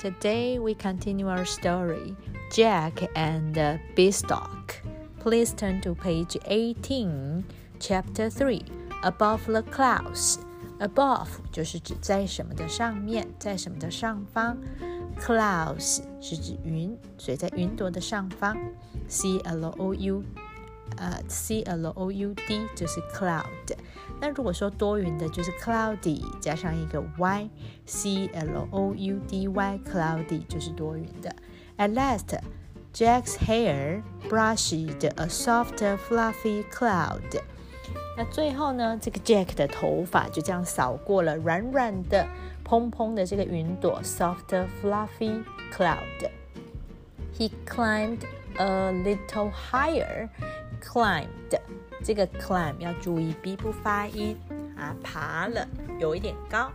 Today we continue our story, Jack and the Beanstalk. Please turn to page 18, chapter 3, Above the Clouds. Above 就是指在什么的上面，在什么的上方。Clouds 是指云，所以在云朵的上方。C L O U 呃，C L O U D 就是 cloud。那如果说多云的，就是 cloudy 加上一个 y，C L O U D Y，cloudy 就是多云的。At last, Jack's hair brushed a soft, fluffy cloud。那最后呢，这个 Jack 的头发就这样扫过了软软的、蓬蓬的这个云朵，soft, fluffy cloud。He climbed a little higher. climbed 这个 climb 要注意 b 不发音啊，爬了有一点高，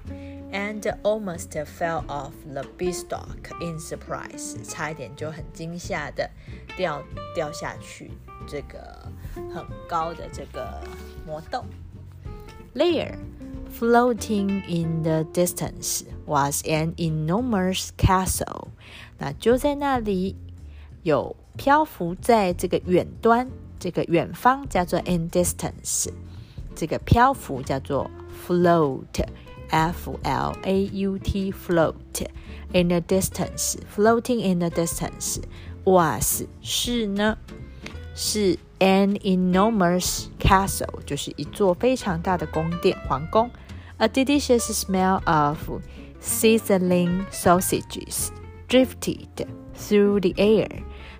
and almost fell off the beanstalk in surprise，差一点就很惊吓的掉掉下去这个很高的这个魔豆。There, floating in the distance, was an enormous castle。那就在那里 有漂浮在这个远端。这个远方叫做 in distance，这个漂浮叫做 float，f l a u t float，in the distance，floating in the distance was 是呢是 an enormous castle，就是一座非常大的宫殿皇宫。A delicious smell of sizzling sausages drifted through the air.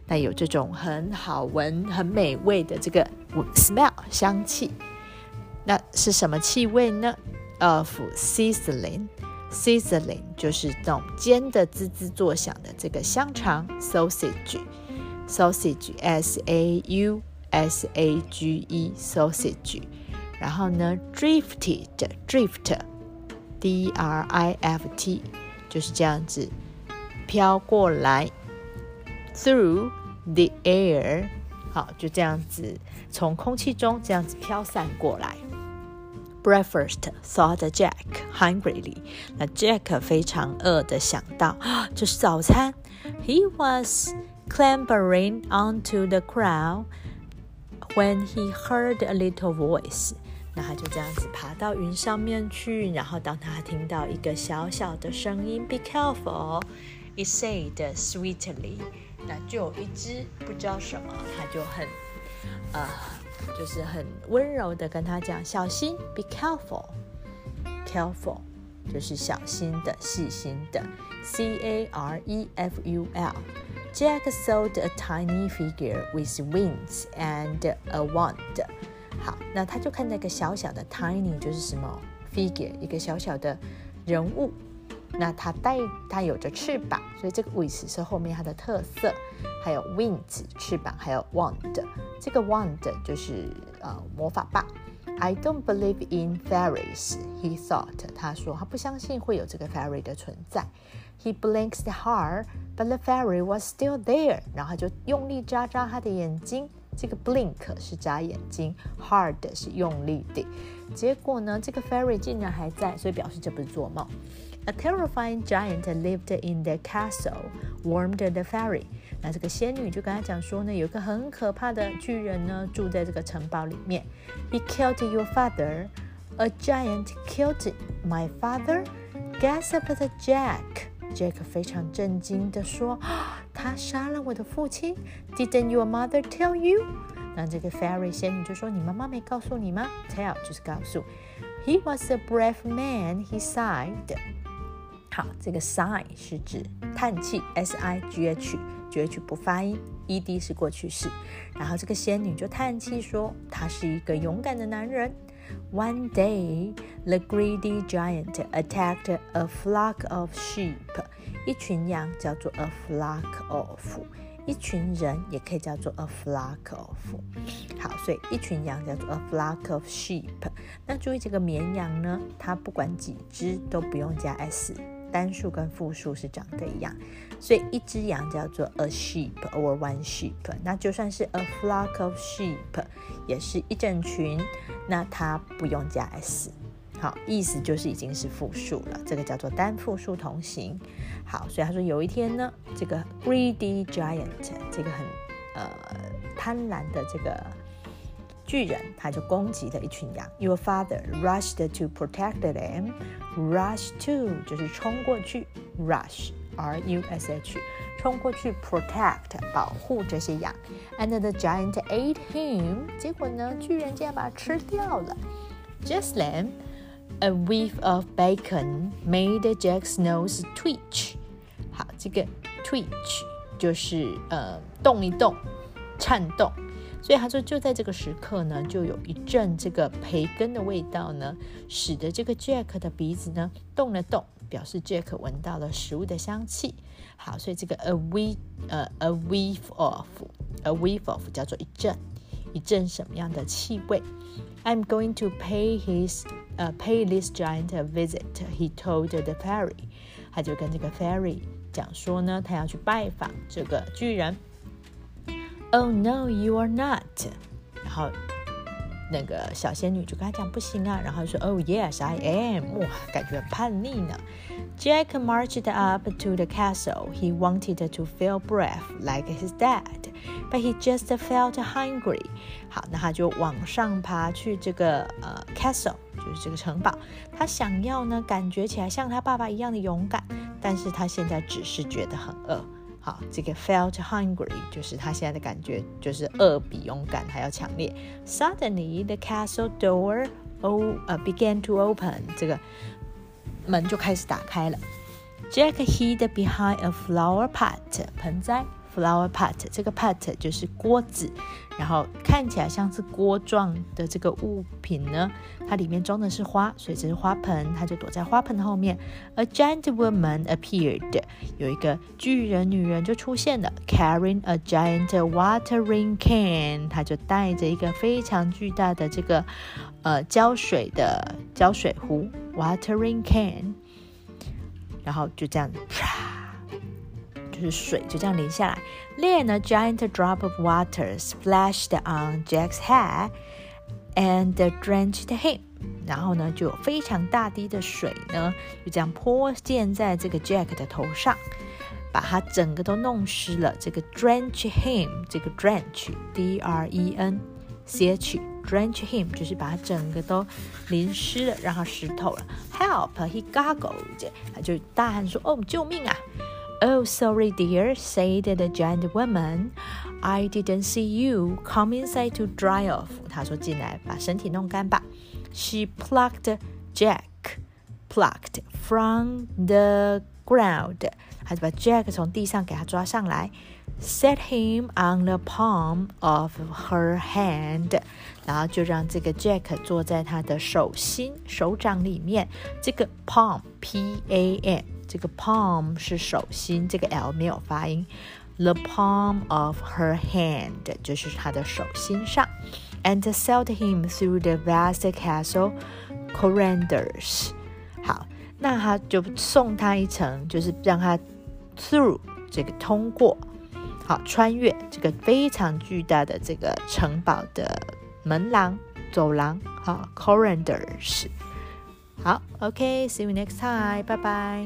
那有这种很好闻、很美味的这个 smell 香气，那是什么气味呢？Of sizzling，sizzling 就是那种煎的滋滋作响的这个香肠 sausage，sausage，s a u s a g e，sausage。然后呢，drifted，drift，d r i f t，就是这样子飘过来。Through the air，好，就这样子从空气中这样子飘散过来。Breakfast thought Jack hungrily，那 Jack 非常饿的想到，这是早餐。He was clambering onto the crowd when he heard a little voice。那他就这样子爬到云上面去，然后当他听到一个小小的声音，Be careful，it said sweetly。 那就有一只不知道什么，它就很，呃，就是很温柔的跟他讲：“小心，be careful，careful，就是小心的、细心的。”C A R E F U L。Jack saw a tiny figure with wings and a wand。好，那他就看那个小小的 tiny，就是什么 figure，一个小小的人物。那它带它有着翅膀，所以这个 with 是后面它的特色。还有 wings 翅膀，还有 wand。这个 wand 就是呃魔法棒。I don't believe in fairies, he thought。他说他不相信会有这个 fairy 的存在。He blinked hard, but the fairy was still there。然后他就用力眨眨他的眼睛。这个 blink 是眨眼睛，hard 是用力的。结果呢，这个 fairy 竟然还在，所以表示这不是做梦。A terrifying giant lived in the castle, warned the fairy. 那这个仙女就跟他讲说呢，有个很可怕的巨人呢，住在这个城堡里面。He killed your father. A giant killed my father. Gasped Jack. Jack 非常震惊的说：“他杀了我的父亲。”Didn't your mother tell you？那这个 fairy 仙女就说：“你妈妈没告诉你吗？”Tell 就是告诉。He was a brave man. He sighed. 好，这个 sigh 是指叹气，s i g h，g h 不发音，e d 是过去式。然后这个仙女就叹气说，他是一个勇敢的男人。One day, the greedy giant attacked a flock of sheep。一群羊叫做 a flock of，一群人也可以叫做 a flock of。好，所以一群羊叫做 a flock of sheep。那注意这个绵羊呢，它不管几只都不用加 s。单数跟复数是长得一样，所以一只羊叫做 a sheep or one sheep。那就算是 a flock of sheep，也是一整群，那它不用加 s。好，意思就是已经是复数了，这个叫做单复数同形。好，所以他说有一天呢，这个 greedy giant 这个很呃贪婪的这个巨人，他就攻击了一群羊。Your father rushed to protect them. Rush to 就是冲过去，rush r u s h 冲过去 protect 保护这些羊。And the giant ate him，结果呢，巨人竟然把它吃掉了。Just then, a whiff of bacon made Jack's nose twitch。好，这个 twitch 就是呃动一动，颤动。 所以他说，就在这个时刻呢，就有一阵这个培根的味道呢，使得这个 Jack 的鼻子呢动了动，表示 Jack 闻到了食物的香气。好，所以这个 a whiff 呃 a w e e f of a whiff of 叫做一阵，一阵什么样的气味？I'm going to pay his 呃 pay this giant a visit. He told the fairy. 他就跟这个 fairy 讲说呢，他要去拜访这个巨人。Oh no, you are not。然后那个小仙女就跟他讲不行啊，然后说 Oh yes, I am。哇，感觉叛逆呢。Jack marched up to the castle. He wanted to feel brave like his dad, but he just felt hungry. 好，那他就往上爬去这个呃 castle，就是这个城堡。他想要呢，感觉起来像他爸爸一样的勇敢，但是他现在只是觉得很饿。好，这个 felt hungry 就是他现在的感觉，就是饿比勇敢还要强烈。Suddenly, the castle door oh, began to open. 这个门就开始打开了。Jack hid behind a flower pot，盆栽。Flower pot，这个 pot 就是锅子，然后看起来像是锅状的这个物品呢，它里面装的是花，所以这是花盆，它就躲在花盆后面。A giant woman appeared，有一个巨人女人就出现了，carrying a giant watering can，她就带着一个非常巨大的这个呃浇水的浇水壶，watering can，然后就这样子。就是水就这样淋下来。Then a giant drop of water splashed on Jack's head and drenched him。然后呢，就有非常大滴的水呢，就这样泼溅在这个 Jack 的头上，把他整个都弄湿了。这个 drench him，这个 drench，d r e n c h，drench him 就是把他整个都淋湿了，让他湿透了。Help！He gargled，他就大喊说：“哦，救命啊！” Oh, sorry, dear, said the giant woman. I didn't see you. Come inside to dry off. 她说：“进来，把身体弄干吧。” She plucked Jack, plucked from the ground. 她就把 Jack 从地上给他抓上来，set him on the palm of her hand，然后就让这个 Jack 坐在他的手心、手掌里面。这个 palm, P-A-M。 这个 palm 是手心，这个 l 没有发音。The palm of her hand 就是她的手心上。And sailed him through the vast castle corridors。好，那他就送他一程，就是让他 through 这个通过，好穿越这个非常巨大的这个城堡的门廊、走廊，好 corridors。好，OK，see you next time，拜拜。